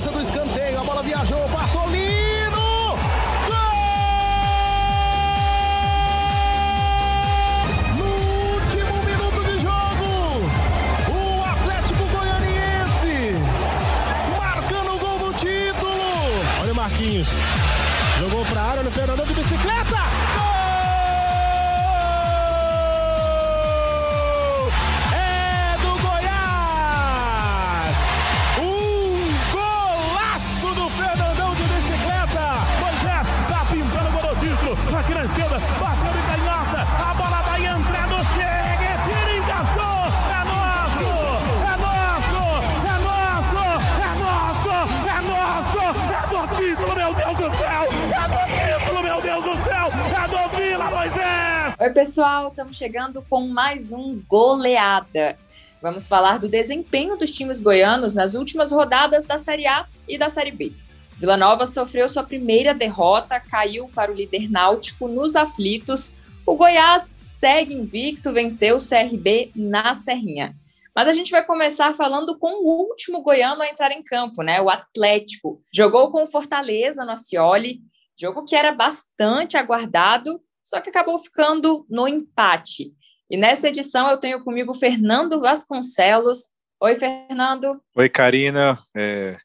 para Santo Luis Oi, pessoal, estamos chegando com mais um Goleada. Vamos falar do desempenho dos times goianos nas últimas rodadas da Série A e da Série B. Vila Nova sofreu sua primeira derrota, caiu para o líder náutico nos aflitos. O Goiás segue invicto, venceu o CRB na Serrinha. Mas a gente vai começar falando com o último goiano a entrar em campo, né? O Atlético. Jogou com o Fortaleza no Acioli, jogo que era bastante aguardado, só que acabou ficando no empate. E nessa edição eu tenho comigo Fernando Vasconcelos. Oi, Fernando. Oi, Karina. É,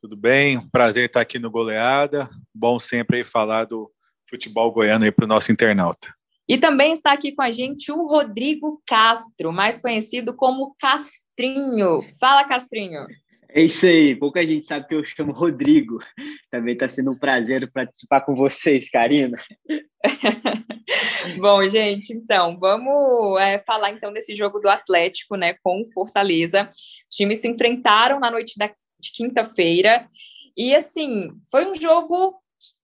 tudo bem? Prazer estar aqui no Goleada. Bom sempre falar do futebol goiano para o nosso internauta. E também está aqui com a gente o Rodrigo Castro, mais conhecido como Castrinho. Fala, Castrinho. É isso aí, pouca gente sabe que eu chamo Rodrigo. Também está sendo um prazer participar com vocês, Karina. Bom, gente, então, vamos é, falar então desse jogo do Atlético, né, com Fortaleza. Os times se enfrentaram na noite da, de quinta-feira e, assim, foi um jogo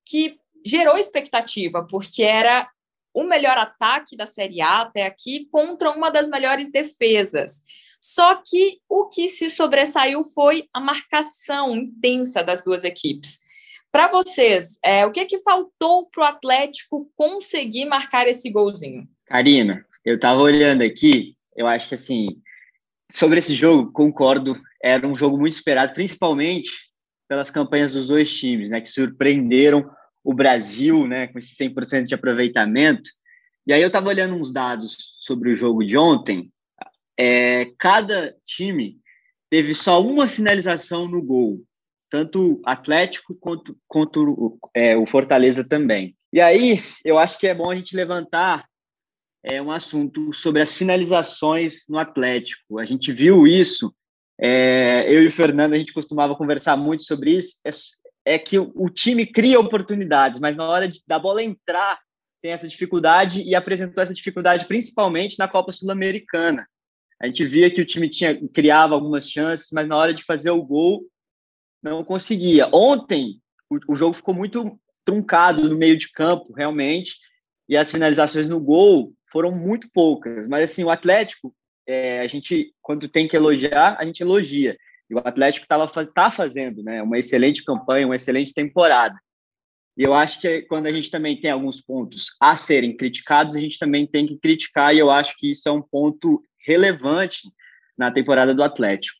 que gerou expectativa, porque era o melhor ataque da Série A até aqui contra uma das melhores defesas. Só que o que se sobressaiu foi a marcação intensa das duas equipes. Para vocês, é, o que, que faltou para o Atlético conseguir marcar esse golzinho? Karina, eu estava olhando aqui, eu acho que assim, sobre esse jogo, concordo, era um jogo muito esperado, principalmente pelas campanhas dos dois times, né, que surpreenderam o Brasil, né, com esse 100% de aproveitamento. E aí eu estava olhando uns dados sobre o jogo de ontem. É, cada time teve só uma finalização no gol, tanto Atlético quanto, quanto é, o Fortaleza também. E aí eu acho que é bom a gente levantar é, um assunto sobre as finalizações no Atlético. A gente viu isso. É, eu e o Fernando a gente costumava conversar muito sobre isso. É, é que o time cria oportunidades, mas na hora de, da bola entrar tem essa dificuldade e apresentou essa dificuldade principalmente na Copa Sul-Americana. A gente via que o time tinha criava algumas chances, mas na hora de fazer o gol não conseguia. Ontem o, o jogo ficou muito truncado no meio de campo, realmente, e as finalizações no gol foram muito poucas. Mas assim, o Atlético, é, a gente quando tem que elogiar, a gente elogia. E o Atlético estava tá fazendo, né, uma excelente campanha, uma excelente temporada. E eu acho que quando a gente também tem alguns pontos a serem criticados, a gente também tem que criticar, e eu acho que isso é um ponto relevante na temporada do Atlético.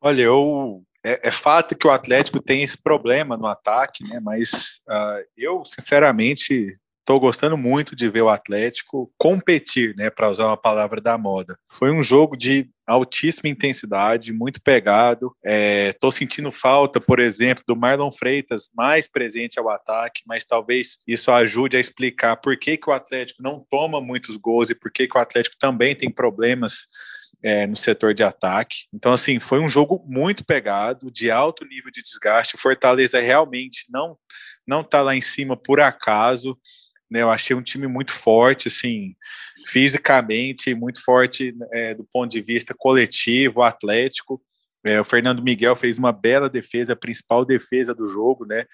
Olha, eu é, é, fato que o Atlético tem esse problema no ataque, né? Mas uh, eu, sinceramente, estou gostando muito de ver o Atlético competir, né? Para usar uma palavra da moda. Foi um jogo de altíssima intensidade, muito pegado. Estou é, sentindo falta, por exemplo, do Marlon Freitas mais presente ao ataque, mas talvez isso ajude a explicar por que, que o Atlético não toma muitos gols e por que, que o Atlético também tem problemas é, no setor de ataque. Então, assim, foi um jogo muito pegado, de alto nível de desgaste. O Fortaleza realmente não não está lá em cima por acaso. Né, eu achei um time muito forte, assim, fisicamente, muito forte é, do ponto de vista coletivo, atlético. É, o Fernando Miguel fez uma bela defesa, a principal defesa do jogo, né?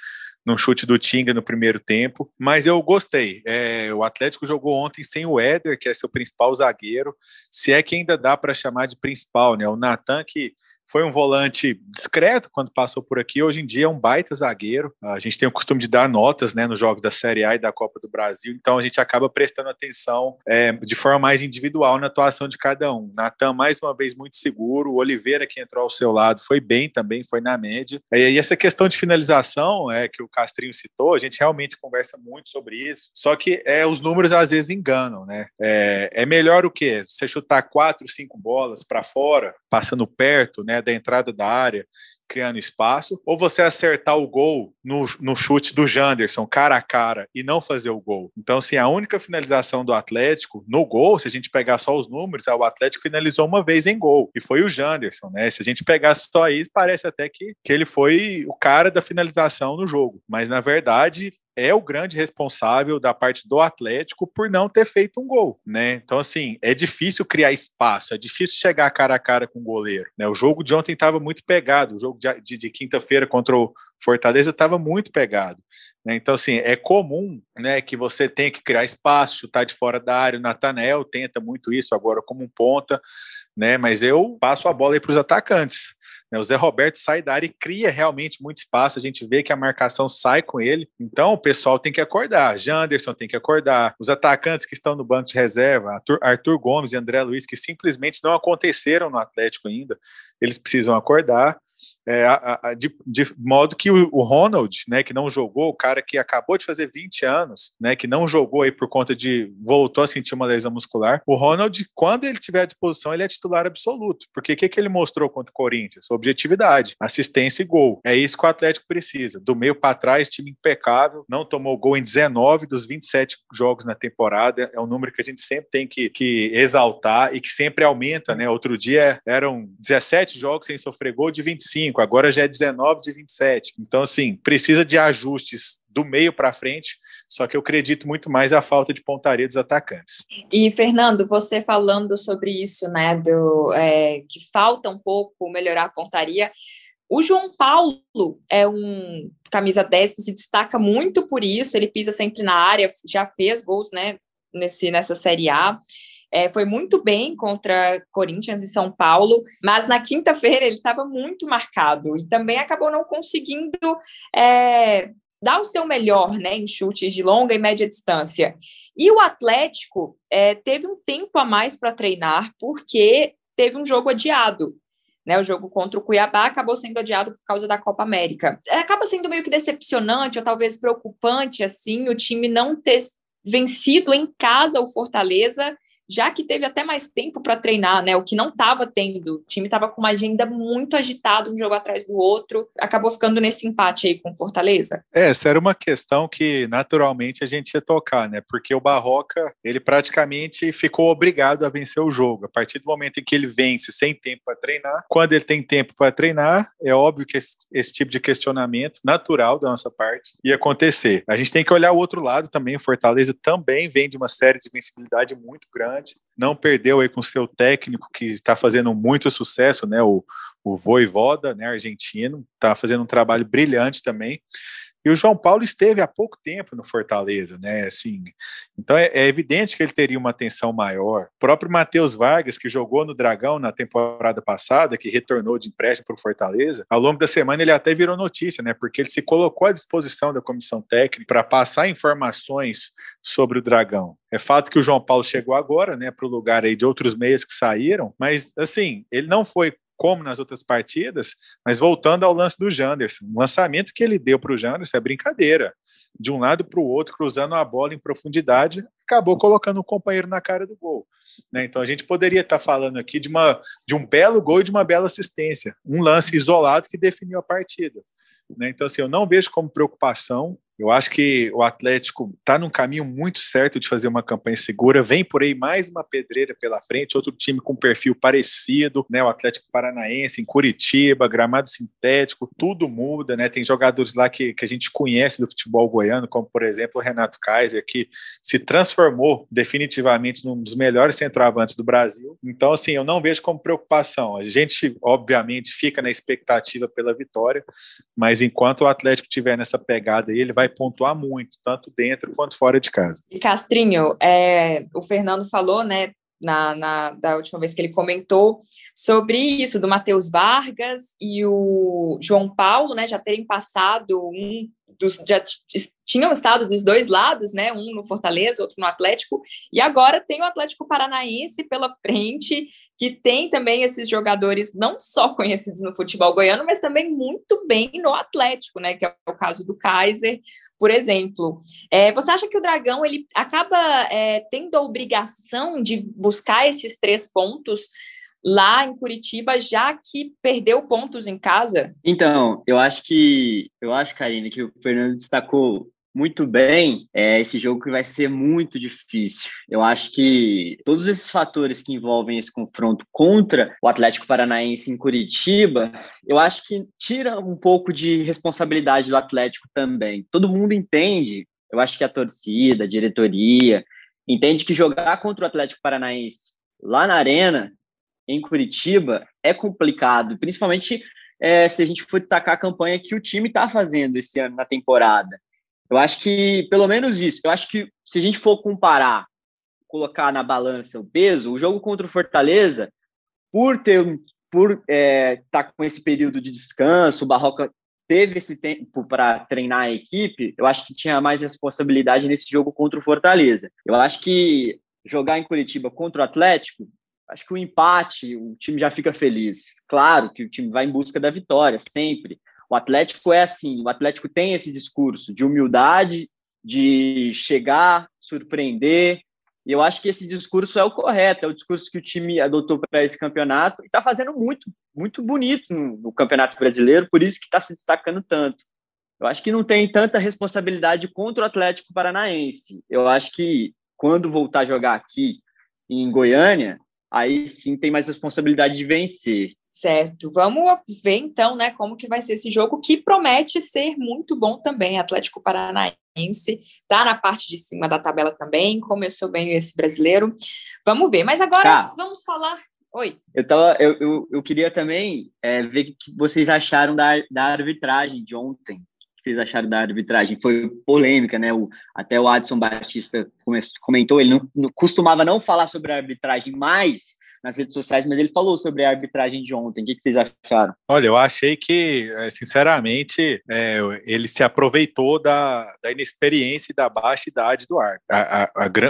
No chute do Tinga no primeiro tempo. Mas eu gostei. É, o Atlético jogou ontem sem o Éder, que é seu principal zagueiro. Se é que ainda dá para chamar de principal, né? O Natan, que foi um volante discreto quando passou por aqui. Hoje em dia é um baita zagueiro. A gente tem o costume de dar notas né, nos jogos da Série A e da Copa do Brasil, então a gente acaba prestando atenção é, de forma mais individual na atuação de cada um. Natan, mais uma vez, muito seguro. O Oliveira, que entrou ao seu lado, foi bem também, foi na média. E essa questão de finalização é que o Castrinho citou, a gente realmente conversa muito sobre isso. Só que é, os números às vezes enganam, né? É, é melhor o quê? Você chutar quatro, cinco bolas para fora, passando perto, né? Da entrada da área, criando espaço, ou você acertar o gol no, no chute do Janderson, cara a cara, e não fazer o gol. Então, assim, a única finalização do Atlético no gol, se a gente pegar só os números, é o Atlético finalizou uma vez em gol, e foi o Janderson, né? Se a gente pegar só isso, parece até que, que ele foi o cara da finalização no jogo. Mas, na verdade, é o grande responsável da parte do Atlético por não ter feito um gol, né? Então, assim, é difícil criar espaço, é difícil chegar cara a cara com o goleiro, né? O jogo de ontem estava muito pegado, o jogo de, de, de quinta-feira contra o Fortaleza estava muito pegado, né? Então, assim, é comum, né, que você tenha que criar espaço, chutar de fora da área, o Natanel tenta muito isso agora como um ponta, né? Mas eu passo a bola aí para os atacantes? O Zé Roberto sai da área e cria realmente muito espaço. A gente vê que a marcação sai com ele. Então o pessoal tem que acordar. Janderson tem que acordar. Os atacantes que estão no banco de reserva, Arthur, Arthur Gomes e André Luiz, que simplesmente não aconteceram no Atlético ainda, eles precisam acordar. É, a, a, de, de, modo que o, o, Ronald, né, que não jogou, o cara que acabou de fazer 20 anos, né, que não jogou aí por conta de voltou a sentir uma lesão muscular, o Ronald, quando ele tiver à disposição, ele é titular absoluto. Porque o que, que ele mostrou contra o Corinthians? Objetividade, assistência e gol. É isso que o Atlético precisa. Do meio para trás, time impecável, não tomou gol em 19 dos 27 jogos na temporada. É um número que a gente sempre tem que, que exaltar e que sempre aumenta, né? Outro dia eram 17 jogos sem sofrer gol de 25 25, agora já é 19 de 27. Então, assim, precisa de ajustes do meio para frente, só que eu acredito muito mais a falta de pontaria dos atacantes. E, Fernando, você falando sobre isso, né, do, é, que falta um pouco melhorar a pontaria, o João Paulo é um camisa 10 que se destaca muito por isso, ele pisa sempre na área, já fez gols, né, nesse, nessa Série A, é, foi muito bem contra Corinthians e São Paulo, mas na quinta-feira ele estava muito marcado e também acabou não conseguindo é, dar o seu melhor né, em chutes de longa e média distância. E o Atlético é, teve um tempo a mais para treinar, porque teve um jogo adiado. Né, o jogo contra o Cuiabá acabou sendo adiado por causa da Copa América. Acaba sendo meio que decepcionante ou talvez preocupante assim o time não ter vencido em casa o Fortaleza já que teve até mais tempo para treinar, né? O que não estava tendo. O time estava com uma agenda muito agitada, um jogo atrás do outro. Acabou ficando nesse empate aí com Fortaleza. É, essa era uma questão que naturalmente a gente ia tocar, né? Porque o Barroca, ele praticamente ficou obrigado a vencer o jogo. A partir do momento em que ele vence sem tempo para treinar, quando ele tem tempo para treinar, é óbvio que esse, esse, tipo de questionamento natural da nossa parte ia acontecer. A gente tem que olhar o outro lado também. O Fortaleza também vem de uma série de vencibilidade muito grande não perdeu aí com seu técnico que está fazendo muito sucesso, né? O, o Voivoda, né? Argentino, está fazendo um trabalho brilhante também. E o João Paulo esteve há pouco tempo no Fortaleza, né? Assim, então é, é evidente que ele teria uma atenção maior. O próprio Matheus Vargas, que jogou no Dragão na temporada passada, que retornou de empréstimo para o Fortaleza, ao longo da semana ele até virou notícia, né? Porque ele se colocou à disposição da comissão técnica para passar informações sobre o Dragão. É fato que o João Paulo chegou agora, né, para o lugar aí de outros meios que saíram, mas assim, ele não foi como nas outras partidas, mas voltando ao lance do Janderson, o lançamento que ele deu para o Janderson é brincadeira. De um lado para o outro, cruzando a bola em profundidade, acabou colocando o companheiro na cara do gol. Né? Então a gente poderia estar tá falando aqui de, uma, de um belo gol e de uma bela assistência, um lance isolado que definiu a partida. Né? Então, assim, eu não vejo como preocupação eu acho que o Atlético está num caminho muito certo de fazer uma campanha segura. Vem por aí mais uma pedreira pela frente, outro time com perfil parecido, né? O Atlético Paranaense, em Curitiba, gramado sintético, tudo muda, né? Tem jogadores lá que, que a gente conhece do futebol goiano, como por exemplo o Renato Kaiser, que se transformou definitivamente num dos melhores centroavantes do Brasil. Então, assim, eu não vejo como preocupação. A gente, obviamente, fica na expectativa pela vitória, mas enquanto o Atlético tiver nessa pegada aí, ele vai vai pontuar muito, tanto dentro quanto fora de casa. E Castrinho, é, o Fernando falou, né? na, na, da última vez que ele comentou sobre isso, do Matheus Vargas e o João Paulo, né, já terem passado um dos, já tinham estado dos dois lados, né, um no Fortaleza, outro no Atlético, e agora tem o Atlético Paranaense pela frente, que tem também esses jogadores não só conhecidos no futebol goiano, mas também muito bem no Atlético, né, que é o caso do Kaiser, por exemplo. É, você acha que o Dragão ele acaba é, tendo a obrigação de buscar esses três pontos lá em Curitiba, já que perdeu pontos em casa? Então, eu acho que eu acho, Karine, que o Fernando destacou muito bem, é esse jogo que vai ser muito difícil. Eu acho que todos esses fatores que envolvem esse confronto contra o Atlético Paranaense em Curitiba, eu acho que tira um pouco de responsabilidade do Atlético também. Todo mundo entende, eu acho que a torcida, a diretoria, entende que jogar contra o Atlético Paranaense lá na Arena, em Curitiba, é complicado, principalmente é, se a gente for destacar a campanha que o time está fazendo esse ano na temporada. Eu acho que, pelo menos isso, eu acho que se a gente for comparar, colocar na balança o peso, o jogo contra o Fortaleza, por ter por é, tá com esse período de descanso, o Barroca teve esse tempo para treinar a equipe, eu acho que tinha mais responsabilidade nesse jogo contra o Fortaleza. Eu acho que jogar em Curitiba contra o Atlético, acho que o empate, o time já fica feliz. Claro que o time vai em busca da vitória, sempre. O Atlético é assim, o Atlético tem esse discurso de humildade, de chegar, surpreender. E eu acho que esse discurso é o correto, é o discurso que o time adotou para esse campeonato e está fazendo muito, muito bonito no, no Campeonato Brasileiro, por isso que está se destacando tanto. Eu acho que não tem tanta responsabilidade contra o Atlético Paranaense. Eu acho que quando voltar a jogar aqui em Goiânia, aí sim tem mais responsabilidade de vencer. Certo. Vamos ver então, né, como que vai ser esse jogo que promete ser muito bom também. Atlético Paranaense tá na parte de cima da tabela também, começou bem esse brasileiro. Vamos ver. Mas agora tá. vamos falar. Oi. Eu tava, eu, eu, eu queria também é, ver o que vocês acharam da, da arbitragem de ontem. O que vocês acharam da arbitragem? Foi polêmica, né? O, até o Adson Batista comentou, ele não, não costumava não falar sobre a arbitragem, mas nas redes sociais, mas ele falou sobre a arbitragem de ontem. O que, vocês acharam? Olha, eu achei que, é, sinceramente, é, ele se aproveitou da, da inexperiência e da baixa idade do árbitro.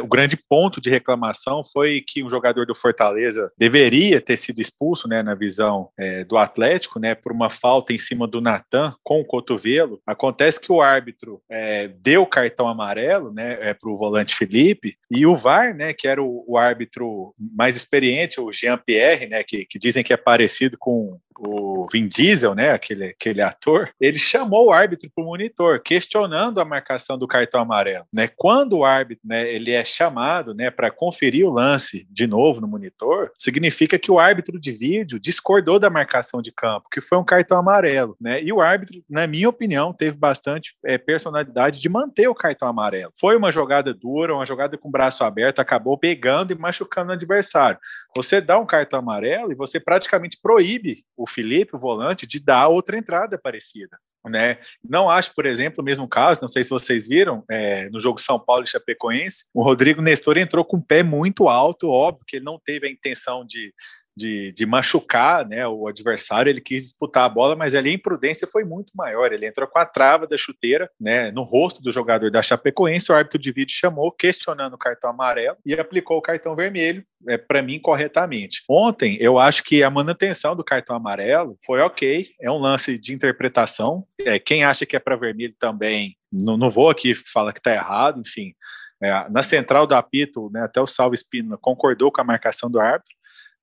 O grande ponto de reclamação foi que um jogador do Fortaleza deveria ter sido expulso, né, na visão é, do Atlético, né, por uma falta em cima do Natan com o cotovelo. Acontece que o árbitro é, deu cartão amarelo, né, é, para o volante Felipe e o VAR, né, que era o, o árbitro mais experiente, o Jean Pierre, né, que, que dizem que é parecido com o Vin Diesel, né, aquele, aquele ator, ele chamou o árbitro para o monitor, questionando a marcação do cartão amarelo. Né? Quando o árbitro né, ele é chamado né, para conferir o lance de novo no monitor, significa que o árbitro de vídeo discordou da marcação de campo, que foi um cartão amarelo. Né? E o árbitro, na minha opinião, teve bastante é, personalidade de manter o cartão amarelo. Foi uma jogada dura, uma jogada com o braço aberto, acabou pegando e machucando o adversário. Você dá um cartão amarelo e você praticamente proíbe o Felipe, o volante, de dar outra entrada parecida. Né? Não acho, por exemplo, o mesmo caso, não sei se vocês viram, é, no jogo São Paulo e Chapecoense, o Rodrigo Nestor entrou com o pé muito alto, óbvio que ele não teve a intenção de, de, de, machucar né, o adversário, ele quis disputar a bola, mas ali a imprudência foi muito maior. Ele entrou com a trava da chuteira né, no rosto do jogador da Chapecoense, o árbitro de vídeo chamou, questionando o cartão amarelo e aplicou o cartão vermelho, é, para mim, corretamente. Ontem, eu acho que a manutenção do cartão amarelo foi ok, é um lance de interpretação. É, quem acha que é para vermelho também, não, não vou aqui falar que está errado, enfim. É, na central do apito, né, até o Salvo Espino concordou com a marcação do árbitro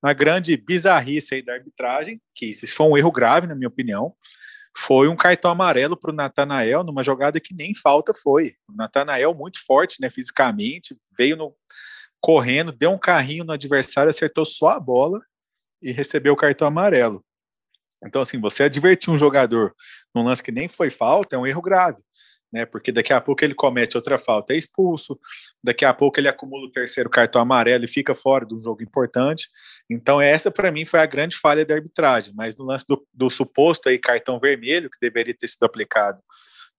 uma grande bizarrice aí da arbitragem, que isso foi um erro grave, na minha opinião, foi um cartão amarelo para o Natanael numa jogada que nem falta foi. O Natanael muito forte, né, fisicamente, veio no, correndo, deu um carrinho no adversário, acertou só a bola e recebeu o cartão amarelo. Então, assim, você advertir um jogador num lance que nem foi falta é um erro grave né? Porque daqui a pouco ele comete outra falta, é expulso, daqui a pouco ele acumula o terceiro cartão amarelo e fica fora de um jogo importante. Então, essa para mim foi a grande falha da arbitragem. Mas no lance do, do suposto aí cartão vermelho, que deveria ter sido aplicado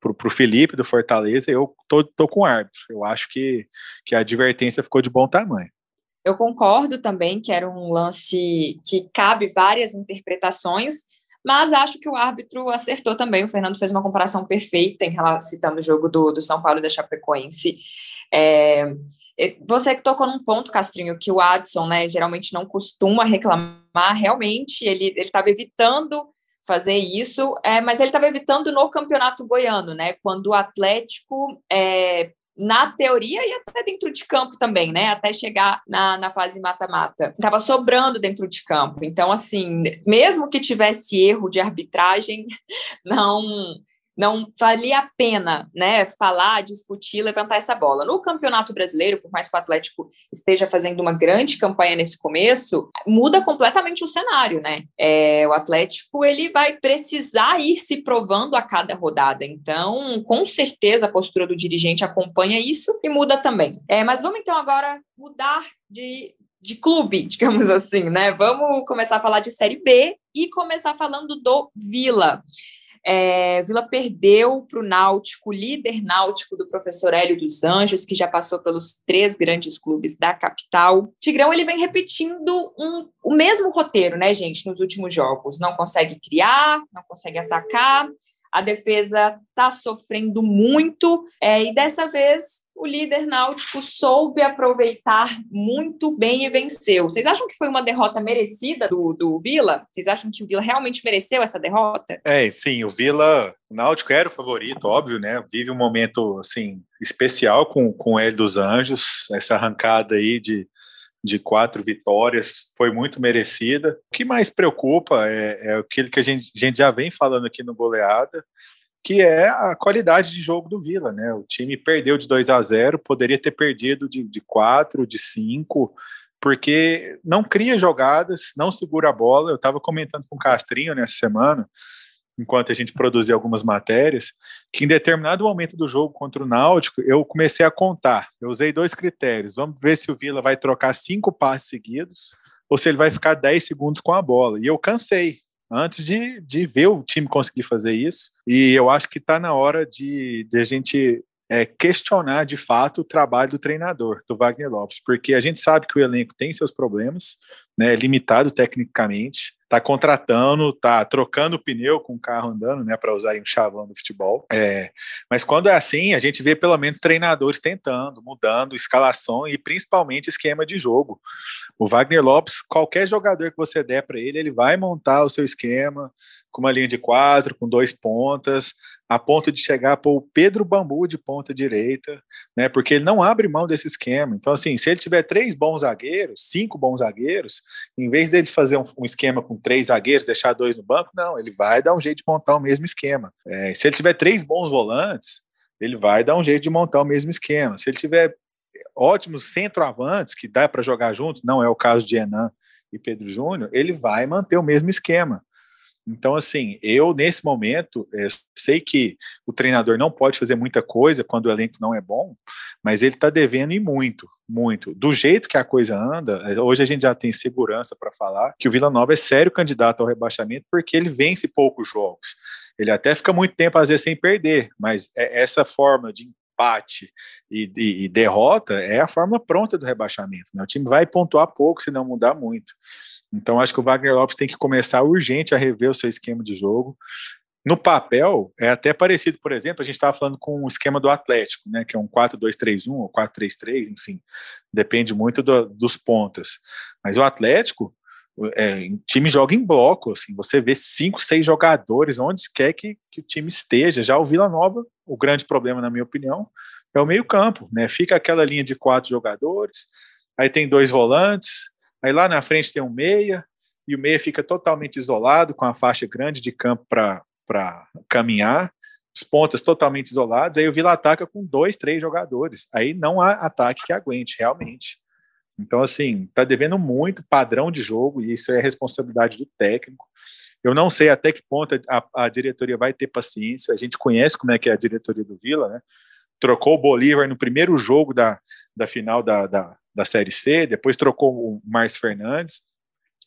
para o Felipe do Fortaleza, eu tô, tô com o árbitro. Eu acho que, que a advertência ficou de bom tamanho. Eu concordo também que era um lance que cabe várias interpretações, mas acho que o árbitro acertou também. O Fernando fez uma comparação perfeita em relação citando o jogo do, do São Paulo e da Chapecoense. É, você que tocou num ponto, Castrinho, que o Adson, né, geralmente não costuma reclamar, realmente ele estava evitando fazer isso, é, mas ele estava evitando no campeonato goiano, né? Quando o Atlético é, na teoria e até dentro de campo também, né? Até chegar na, na fase mata-mata. Tava sobrando dentro de campo. Então, assim, mesmo que tivesse erro de arbitragem, não não valia a pena, né, falar, discutir, levantar essa bola. No Campeonato Brasileiro, por mais que o Atlético esteja fazendo uma grande campanha nesse começo, muda completamente o cenário, né? É, o Atlético ele vai precisar ir se provando a cada rodada. Então, com certeza a postura do dirigente acompanha isso e muda também. É, mas vamos então agora mudar de de clube, digamos assim, né? Vamos começar a falar de Série B e começar falando do Vila. É, Vila perdeu para o Náutico, líder náutico do professor Hélio dos Anjos, que já passou pelos três grandes clubes da capital. Tigrão ele vem repetindo um, o mesmo roteiro, né, gente, nos últimos jogos. Não consegue criar, não consegue atacar, a defesa está sofrendo muito, é, e dessa vez o líder náutico soube aproveitar muito bem e venceu. Vocês acham que foi uma derrota merecida do, do Vila? Vocês acham que o Vila realmente mereceu essa derrota? É, sim, o Vila, o Náutico era o favorito, óbvio, né? Vive um momento assim especial com, com Hélio dos Anjos, essa arrancada aí de, de quatro vitórias foi muito merecida. O que mais preocupa é, é aquilo que a gente, a gente já vem falando aqui no Goleada, que é a qualidade de jogo do Vila, né? O time perdeu de 2 a 0, poderia ter perdido de, de 4, de 5, porque não cria jogadas, não segura a bola. Eu estava comentando com o Castrinho nessa semana, enquanto a gente produzia algumas matérias, que em determinado momento do jogo contra o Náutico, eu comecei a contar. Eu usei dois critérios. Vamos ver se o Vila vai trocar cinco passes seguidos ou se ele vai ficar 10 segundos com a bola. E eu cansei antes de, de ver o time conseguir fazer isso. E eu acho que está na hora de, de a gente é, questionar de fato o trabalho do treinador, do Wagner Lopes, porque a gente sabe que o elenco tem seus problemas, né, é limitado tecnicamente, está contratando, está trocando pneu com o carro andando, né, para usar um chavão do futebol. É, mas quando é assim, a gente vê pelo menos treinadores tentando, mudando escalação e principalmente esquema de jogo. O Wagner Lopes, qualquer jogador que você der para ele, ele vai montar o seu esquema com uma linha de quatro, com dois pontas, a ponto de chegar para o Pedro Bambu de ponta direita, né? Porque ele não abre mão desse esquema. Então, assim, se ele tiver três bons zagueiros, cinco bons zagueiros, em vez dele fazer um, um esquema com três zagueiros, deixar dois no banco, não, ele vai dar um jeito de montar o mesmo esquema. É, se ele tiver três bons volantes, ele vai dar um jeito de montar o mesmo esquema. Se ele tiver ótimos centroavantes que dá para jogar junto, não é o caso de Enan e Pedro Júnior, ele vai manter o mesmo esquema. Então, assim, eu nesse momento é, sei que o treinador não pode fazer muita coisa quando o elenco não é bom, mas ele está devendo e muito, muito. Do jeito que a coisa anda, é, hoje a gente já tem segurança para falar que o Vila Nova é sério candidato ao rebaixamento porque ele vence poucos jogos. Ele até fica muito tempo, às vezes, sem perder, mas é essa forma de empate e, e, e derrota é a forma pronta do rebaixamento. Né? O time vai pontuar pouco se não mudar muito. Então, acho que o Wagner Lopes tem que começar urgente a rever o seu esquema de jogo. No papel, é até parecido, por exemplo, a gente estava falando com o esquema do Atlético, né, que é um 4-2-3-1 ou 4-3-3, enfim, depende muito do, dos pontos. Mas o Atlético, é, o time joga em bloco, assim, você vê cinco, seis jogadores onde quer que, que o time esteja. Já o Vila Nova, o grande problema, na minha opinião, é o meio-campo, né? Fica aquela linha de quatro jogadores, aí tem dois volantes, Aí lá na frente tem um meia, e o meia fica totalmente isolado, com a faixa grande de campo para caminhar, os pontas totalmente isolados. Aí o Vila ataca com dois, três jogadores. Aí não há ataque que aguente, realmente. Então, assim, tá devendo muito padrão de jogo, e isso é responsabilidade do técnico. Eu não sei até que ponto a, a, diretoria vai ter paciência. A gente conhece como é que é a diretoria do Vila, né? Trocou o Bolívar no primeiro jogo da, da final da, da, da Série C, depois trocou o Márcio Fernandes,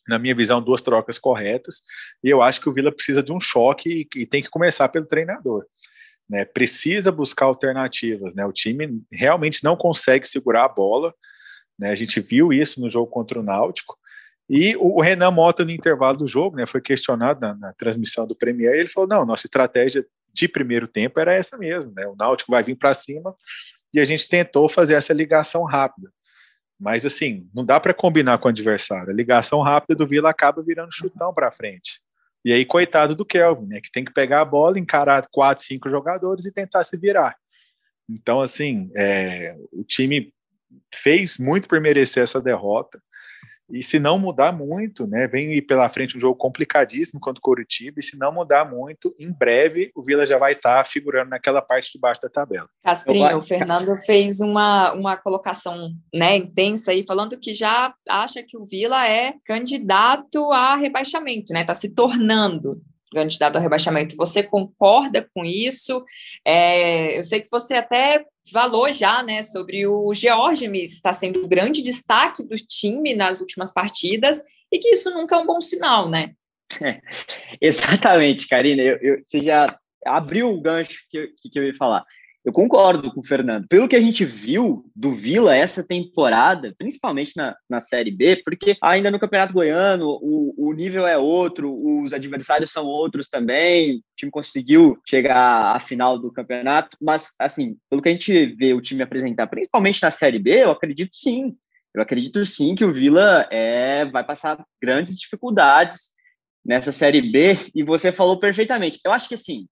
na minha visão, duas trocas corretas, e eu acho que o Vila precisa de um choque e, e tem que começar pelo treinador. Né? Precisa buscar alternativas. Né? O time realmente não consegue segurar a bola. Né? A gente viu isso no jogo contra o Náutico. E o Renan Mota, no intervalo do jogo, né, foi questionado na, na transmissão do Premier, ele falou: não, nossa estratégia de primeiro tempo era essa mesmo, né? O Náutico vai vir para cima e a gente tentou fazer essa ligação rápida. Mas assim, não dá para combinar com o adversário. A ligação rápida do Vila acaba virando chutão para frente. E aí, coitado do Kelvin, né? Que tem que pegar a bola, encarar quatro, cinco jogadores e tentar se virar. Então, assim, é, o time fez muito por merecer essa derrota. E se não mudar muito, né, vem ir pela frente um jogo complicadíssimo contra o Curitiba, e se não mudar muito, em breve o Vila já vai estar tá figurando naquela parte de baixo da tabela. Castrinho, o Fernando fez uma, uma colocação né, intensa aí, falando que já acha que o Vila é candidato a rebaixamento, né? Está se tornando candidato ao rebaixamento. Você concorda com isso? É, eu sei que você até falou já, né, sobre o George está sendo o grande destaque do time nas últimas partidas e que isso nunca é um bom sinal, né? É, exatamente, Karina. Eu, eu, você já abriu o gancho que, que eu ia falar. Eu concordo com o Fernando. Pelo que a gente viu do Vila essa temporada, principalmente na, na Série B, porque ainda no Campeonato Goiano o, o nível é outro, os adversários são outros também. O time conseguiu chegar à final do campeonato, mas, assim, pelo que a gente vê o time apresentar, principalmente na Série B, eu acredito sim. Eu acredito sim que o Vila é, vai passar grandes dificuldades nessa Série B, e você falou perfeitamente. Eu acho que, assim,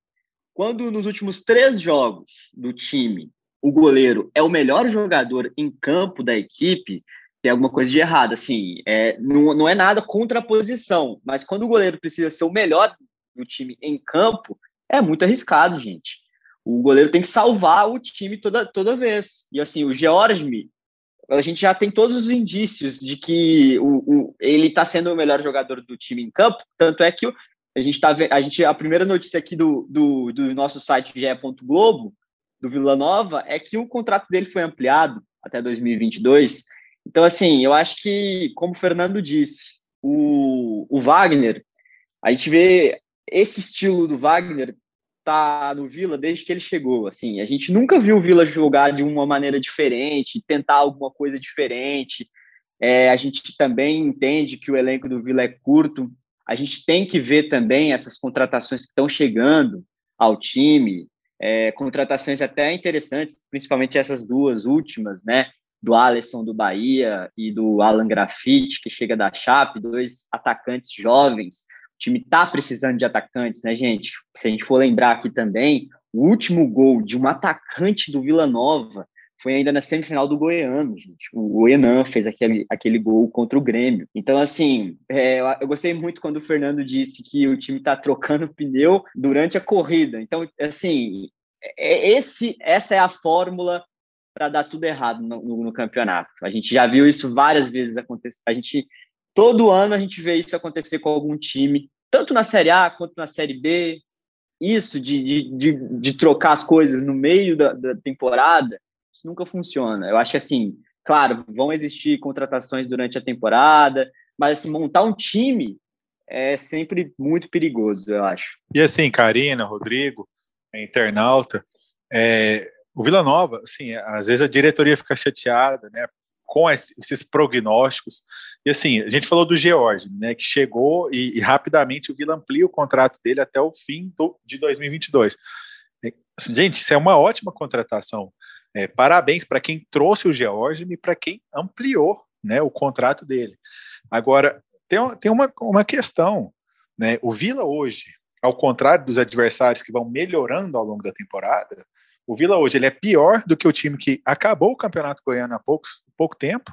quando nos últimos três jogos do time o goleiro é o melhor jogador em campo da equipe, tem alguma coisa de errado. Assim, é, não, não é nada contra a posição, mas quando o goleiro precisa ser o melhor do time em campo, é muito arriscado, gente. O goleiro tem que salvar o time toda, toda vez. E assim, o George, a gente já tem todos os indícios de que o, o ele está sendo o melhor jogador do time em campo, tanto é que a gente tá a gente a primeira notícia aqui do, do, do nosso site ge.globo do Vila Nova é que o contrato dele foi ampliado até 2022. Então assim, eu acho que como o Fernando disse, o, o Wagner, a gente vê esse estilo do Wagner tá no Vila desde que ele chegou, assim, a gente nunca viu o Vila jogar de uma maneira diferente, tentar alguma coisa diferente. É, a gente também entende que o elenco do Vila é curto, a gente tem que ver também essas contratações que estão chegando ao time, é, contratações até interessantes, principalmente essas duas últimas, né? Do Alisson do Bahia e do Alan Graffiti, que chega da Chape, dois atacantes jovens. O time está precisando de atacantes, né, gente? Se a gente for lembrar aqui também, o último gol de um atacante do Vila Nova foi ainda na semifinal do Goiano, gente. O Enan fez aquele, aquele gol contra o Grêmio. Então, assim, é, eu gostei muito quando o Fernando disse que o time está trocando pneu durante a corrida. Então, assim, é, esse, essa é a fórmula para dar tudo errado no, no, no, campeonato. A gente já viu isso várias vezes acontecer. A gente todo ano a gente vê isso acontecer com algum time, tanto na Série A quanto na Série B. Isso de, de, de, de trocar as coisas no meio da, da temporada isso nunca funciona. Eu acho assim, claro, vão existir contratações durante a temporada, mas, assim, montar um time é sempre muito perigoso, eu acho. E, assim, Karina, Rodrigo, internauta, é, o Vila Nova, assim, às vezes a diretoria fica chateada, né, com esses prognósticos. E assim, a gente falou do George, né, que chegou e, e rapidamente o Vila amplia o contrato dele até o fim do, de 2022. Assim, gente, isso é uma ótima contratação. É, parabéns para quem trouxe o George e para quem ampliou né, o contrato dele. Agora, tem, tem uma, uma questão. Né? O Vila hoje, ao contrário dos adversários que vão melhorando ao longo da temporada, o Vila hoje ele é pior do que o time que acabou o Campeonato Goiano há pouco, pouco tempo,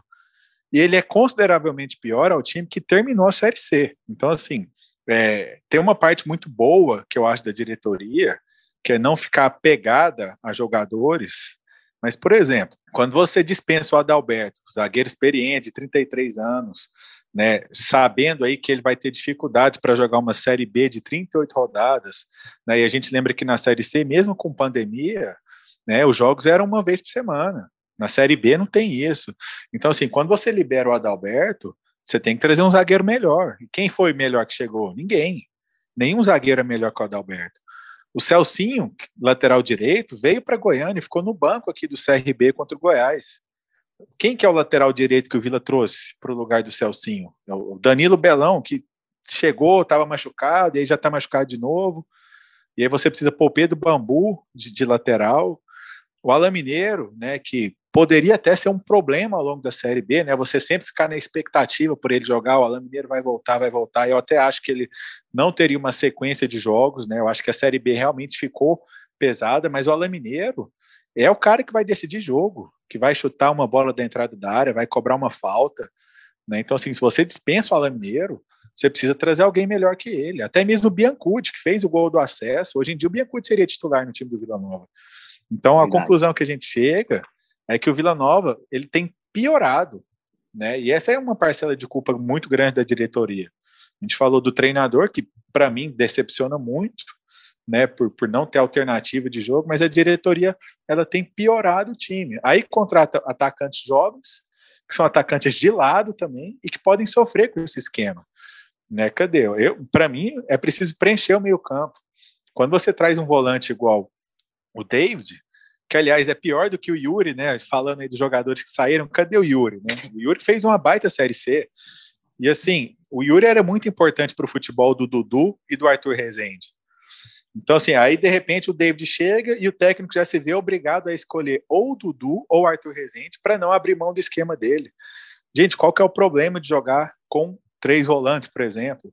e ele é consideravelmente pior ao time que terminou a Série C. Então, assim, é, tem uma parte muito boa que eu acho da diretoria, que é não ficar apegada a jogadores mas, por exemplo, quando você dispensa o Adalberto, zagueiro experiente, de 33 anos, né, sabendo aí que ele vai ter dificuldades para jogar uma Série B de 38 rodadas, né, e a gente lembra que na Série C, mesmo com pandemia, né, os jogos eram uma vez por semana. Na Série B não tem isso. Então, assim, quando você libera o Adalberto, você tem que trazer um zagueiro melhor. E quem foi melhor que chegou? Ninguém. Nenhum zagueiro é melhor que o Adalberto. O Celcinho, lateral direito, veio para Goiânia e ficou no banco aqui do CRB contra o Goiás. quem que é o lateral direito que o Vila trouxe para o lugar do Celcinho? É o Danilo Belão, que chegou, estava machucado, e aí já está machucado de novo. E aí você precisa pôr o Pedro Bambu de, de lateral. O Alan Mineiro, né, que poderia até ser um problema ao longo da Série B, né? Você sempre ficar na expectativa por ele jogar, o Alan Mineiro vai voltar, vai voltar. Eu até acho que ele não teria uma sequência de jogos, né? Eu acho que a Série B realmente ficou pesada, mas o Alan Mineiro é o cara que vai decidir jogo, que vai chutar uma bola da entrada da área, vai cobrar uma falta, né? Então, assim, se você dispensa o Alan Mineiro, você precisa trazer alguém melhor que ele. Até mesmo o Biancucci, que fez o gol do acesso. Hoje em dia, o Biancucci seria titular no time do Vila Nova. Então, a Verdade. conclusão que a gente chega é que o Vila Nova ele tem piorado, né? E essa é uma parcela de culpa muito grande da diretoria. A gente falou do treinador que para mim decepciona muito, né? Por, por não ter alternativa de jogo, mas a diretoria ela tem piorado o time. Aí contrata atacantes jovens que são atacantes de lado também e que podem sofrer com esse esquema, né? Cadê? Eu, para mim é preciso preencher o meio campo. Quando você traz um volante igual o David, que aliás é pior do que o Yuri, né? Falando aí dos jogadores que saíram, cadê o Yuri? Né? O Yuri fez uma baita série C. E assim, o Yuri era muito importante para o futebol do Dudu e do Arthur Rezende. Então, assim, aí de repente o David chega e o técnico já se vê obrigado a escolher ou o Dudu ou o Arthur Rezende para não abrir mão do esquema dele. Gente, qual que é o problema de jogar com três volantes, por exemplo?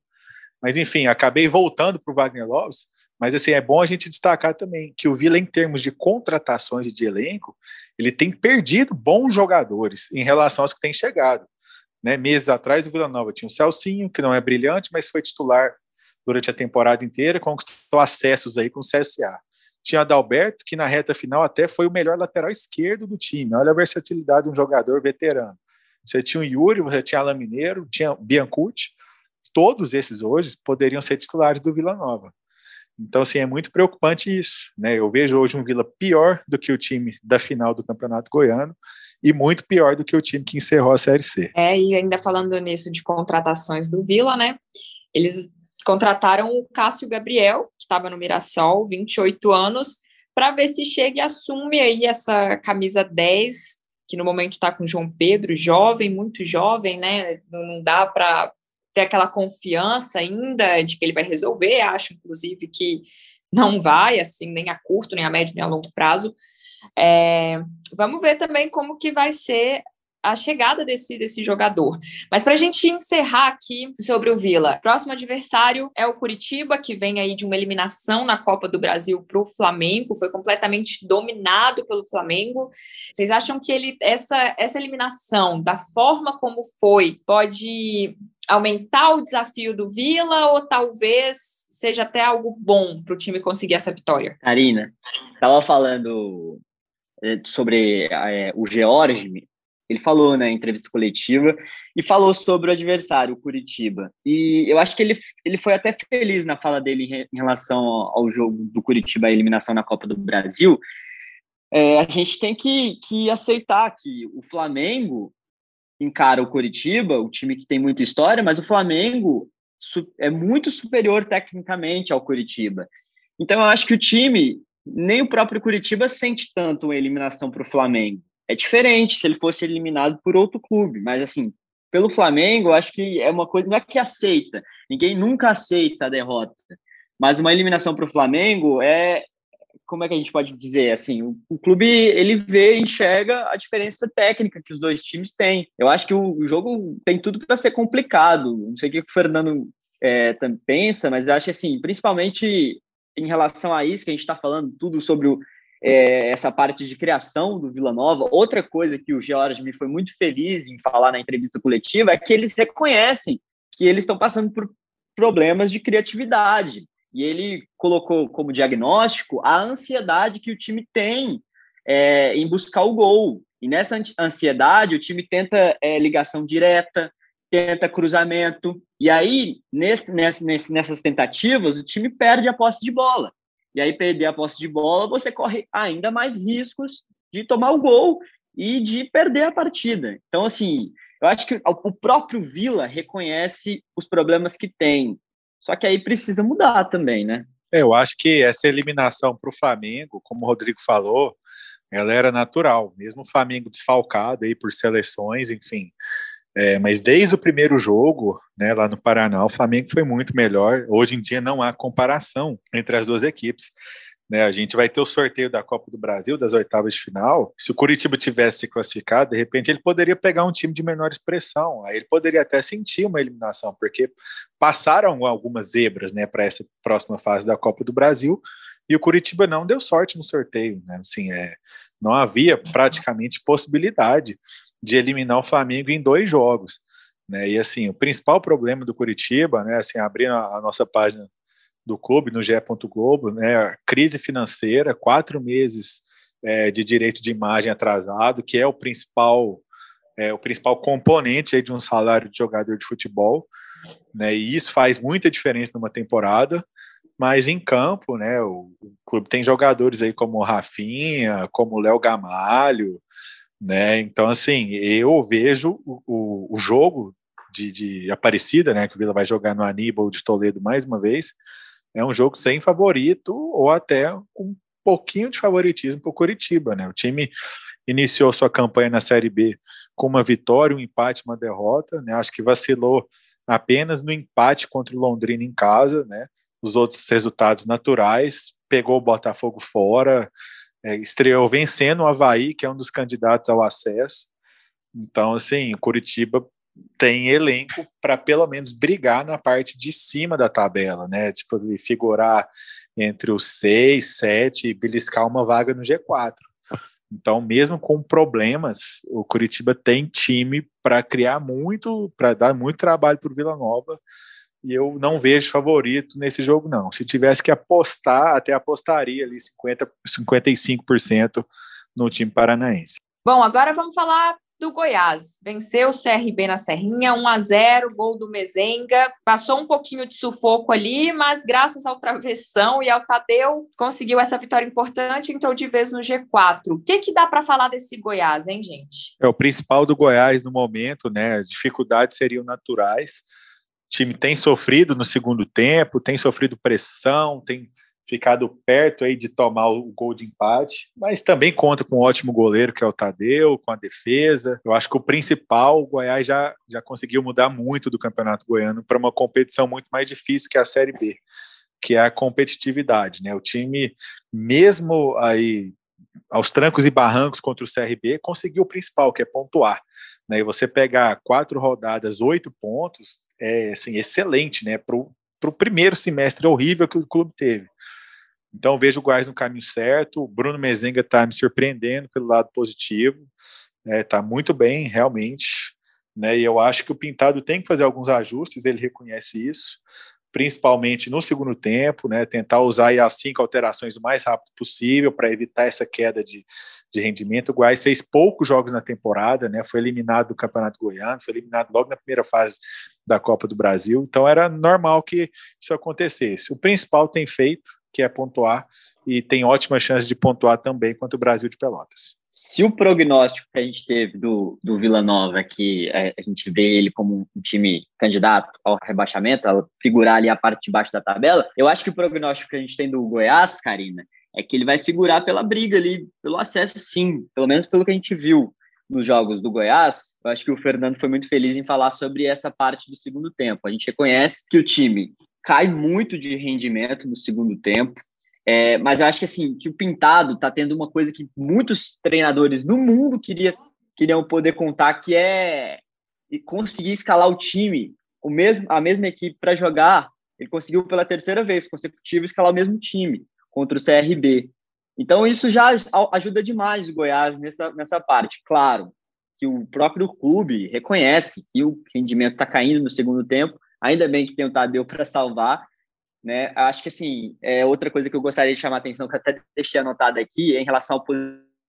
Mas enfim, acabei voltando para o Wagner Lopes mas assim, é bom a gente destacar também que o Vila, em termos de contratações e de elenco, ele tem perdido bons jogadores em relação aos que têm chegado. Né? Meses atrás, o Vila Nova tinha o Celcinho, que não é brilhante, mas foi titular durante a temporada inteira, conquistou acessos aí com o CSA. Tinha Adalberto, que na reta final até foi o melhor lateral esquerdo do time. Olha a versatilidade de um jogador veterano. Você tinha o Yuri, você tinha Alain Mineiro, tinha Biancucci. Todos esses hoje poderiam ser titulares do Vila Nova. Então, assim, é muito preocupante isso. Né? Eu vejo hoje um Vila pior do que o time da final do Campeonato Goiano e muito pior do que o time que encerrou a Série C. É, e ainda falando nisso de contratações do Vila, né? Eles contrataram o Cássio Gabriel, que estava no Mirassol, 28 anos, para ver se chega e assume aí essa camisa 10, que no momento está com João Pedro, jovem, muito jovem, né? Não dá para ter aquela confiança ainda de que ele vai resolver, acho, inclusive, que não vai, assim, nem a curto, nem a médio, nem a longo prazo. É, vamos ver também como que vai ser a chegada desse, desse jogador. Mas para a gente encerrar aqui sobre o Vila, próximo adversário é o Curitiba, que vem aí de uma eliminação na Copa do Brasil para o Flamengo, foi completamente dominado pelo Flamengo. Vocês acham que ele essa, essa eliminação, da forma como foi, pode aumentar o desafio do Vila ou talvez seja até algo bom para o time conseguir essa vitória? Karina, estava falando eh, sobre é, o George, ele falou na entrevista coletiva e falou sobre o adversário, o Curitiba. E eu acho que ele, ele foi até feliz na fala dele em relação ao jogo do Curitiba, a eliminação na Copa do Brasil. É, a gente tem que, que aceitar que o Flamengo encara o Curitiba, o time que tem muita história, mas o Flamengo é muito superior tecnicamente ao Curitiba. Então eu acho que o time, nem o próprio Curitiba sente tanto uma eliminação para o Flamengo. É diferente se ele fosse eliminado por outro clube, mas assim, pelo Flamengo, eu acho que é uma coisa, não é que aceita, ninguém nunca aceita a derrota, mas uma eliminação para o Flamengo é, como é que a gente pode dizer assim, o, o, clube ele vê, enxerga a diferença técnica que os dois times têm. Eu acho que o, o jogo tem tudo para ser complicado. Não sei o que o Fernando é, pensa, mas acho assim, principalmente em relação a isso que a gente está falando, tudo sobre o, é, essa parte de criação do Vila Nova. Outra coisa que o George me foi muito feliz em falar na entrevista coletiva é que eles reconhecem que eles estão passando por problemas de criatividade e ele colocou como diagnóstico a ansiedade que o time tem é, em buscar o gol. E nessa ansiedade, o time tenta é, ligação direta, tenta cruzamento. E aí, nesse, nesse, nessas tentativas, o time perde a posse de bola. E aí, perder a posse de bola, você corre ainda mais riscos de tomar o gol e de perder a partida. Então, assim, eu acho que o próprio Vila reconhece os problemas que tem. Só que aí precisa mudar também, né? É, eu acho que essa eliminação para o Flamengo, como o Rodrigo falou, ela era natural, mesmo o Flamengo desfalcado aí por seleções, enfim. É, mas desde o primeiro jogo, né, lá no Paraná, o Flamengo foi muito melhor. Hoje em dia não há comparação entre as duas equipes. Né, a gente vai ter o sorteio da Copa do Brasil, das oitavas de final. Se o Curitiba tivesse se classificado, de repente ele poderia pegar um time de menor expressão. Aí ele poderia até sentir uma eliminação, porque passaram algumas zebras né, para essa próxima fase da Copa do Brasil. E o Curitiba não deu sorte no sorteio. Né? Assim, é, não havia praticamente possibilidade de eliminar o Flamengo em dois jogos. Né? E assim, o principal problema do Curitiba, né, assim, abrindo a, a nossa página do clube no GE. Globo, né, crise financeira, quatro meses é, de direito de imagem atrasado, que é o principal é, o principal componente aí de um salário de jogador de futebol, né, e isso faz muita diferença numa temporada, mas em campo, né, o, o clube tem jogadores aí como Rafinha, como Léo Gamalho, né, então assim, eu vejo o, o, o jogo de, de Aparecida, né, que o Vila vai jogar no Aníbal de Toledo mais uma vez, é um jogo sem favorito ou até um pouquinho de favoritismo para o Curitiba, né? O time iniciou sua campanha na Série B com uma vitória, um empate, uma derrota, né? Acho que vacilou apenas no empate contra o Londrina em casa, né? Os outros resultados naturais, pegou o Botafogo fora, é, estreou vencendo o Havaí, que é um dos candidatos ao acesso. Então, assim, o Curitiba tem elenco para pelo menos brigar na parte de cima da tabela, né? Tipo, figurar entre os seis, sete e beliscar uma vaga no G4. Então, mesmo com problemas, o Curitiba tem time para criar muito, para dar muito trabalho para o Vila Nova. E eu não vejo favorito nesse jogo, não. Se tivesse que apostar, até apostaria ali 50, 55% no time paranaense. Bom, agora vamos falar do Goiás. Venceu o CRB na Serrinha, 1 a 0 gol do Mezenga. Passou um pouquinho de sufoco ali, mas graças ao travessão e ao Tadeu, conseguiu essa vitória importante e entrou de vez no G4. O que, que dá para falar desse Goiás, hein, gente? É o principal do Goiás no momento, né? As dificuldades seriam naturais. O time tem sofrido no segundo tempo, tem sofrido pressão, tem ficado perto aí de tomar o gol de empate, mas também conta com um ótimo goleiro que é o Tadeu, com a defesa. Eu acho que o principal, o Goiás já, já conseguiu mudar muito do Campeonato Goiano para uma competição muito mais difícil que a Série B, que é a competitividade, né? O time mesmo aí aos trancos e barrancos contra o CRB, conseguiu o principal, que é pontuar. Né? E você pegar quatro rodadas, oito pontos, é assim, excelente né? para o primeiro semestre horrível que o clube teve. Então vejo o Goiás no caminho certo. O Bruno Mezenga está me surpreendendo pelo lado positivo. Está né, muito bem, realmente. Né, e eu acho que o Pintado tem que fazer alguns ajustes, ele reconhece isso, principalmente no segundo tempo, né, tentar usar as cinco alterações o mais rápido possível para evitar essa queda de, de rendimento. O Goiás fez poucos jogos na temporada, né, foi eliminado do Campeonato Goiano, foi eliminado logo na primeira fase da Copa do Brasil, então era normal que isso acontecesse. O principal tem feito, que é pontuar, e tem ótima chance de pontuar também contra o Brasil de Pelotas. Se o prognóstico que a gente teve do, do Vila Nova, que é, a gente vê ele como um time candidato ao rebaixamento, a figurar ali a parte de baixo da tabela, eu acho que o prognóstico que a gente tem do Goiás, Karina, é que ele vai figurar pela briga ali, pelo acesso, sim, pelo menos pelo que a gente viu nos jogos do Goiás. Eu acho que o Fernando foi muito feliz em falar sobre essa parte do segundo tempo. A gente reconhece que o time cai muito de rendimento no segundo tempo. É, mas eu acho que assim que o Pintado está tendo uma coisa que muitos treinadores no mundo queria, queriam poder contar, que é conseguir escalar o time, o mesmo, a mesma equipe para jogar. Ele conseguiu pela terceira vez consecutiva escalar o mesmo time contra o CRB. Então isso já ajuda demais o Goiás nessa, nessa parte. Claro que o próprio clube reconhece que o rendimento está caindo no segundo tempo, Ainda bem que tem o Tadeu para salvar, né? Acho que assim, é outra coisa que eu gostaria de chamar a atenção, que até deixei anotado aqui, é em relação ao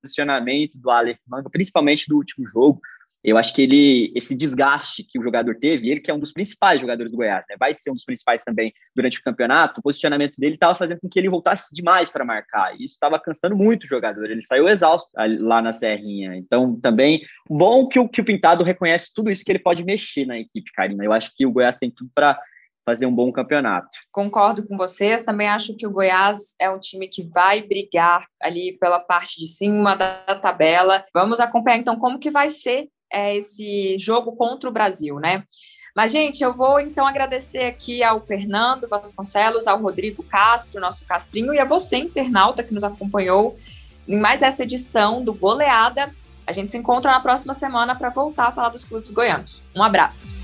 posicionamento do Aleph Manga, principalmente do último jogo. Eu acho que ele, esse desgaste que o jogador teve, ele que é um dos principais jogadores do Goiás, né? Vai ser um dos principais também durante o campeonato. O posicionamento dele estava fazendo com que ele voltasse demais para marcar. E isso estava cansando muito o jogador. Ele saiu exausto lá na Serrinha. Então, também, bom que o, que o Pintado reconhece tudo isso que ele pode mexer na equipe, Karina. Eu acho que o Goiás tem tudo para fazer um bom campeonato. Concordo com vocês, também acho que o Goiás é um time que vai brigar ali pela parte de cima da tabela. Vamos acompanhar então como que vai ser é, esse jogo contra o Brasil, né? Mas, gente, eu vou então agradecer aqui ao Fernando Vasconcelos, ao Rodrigo Castro, nosso Castrinho, e a você, internauta, que nos acompanhou em mais essa edição do Goleada. A gente se encontra na próxima semana para voltar a falar dos clubes goianos. Um abraço.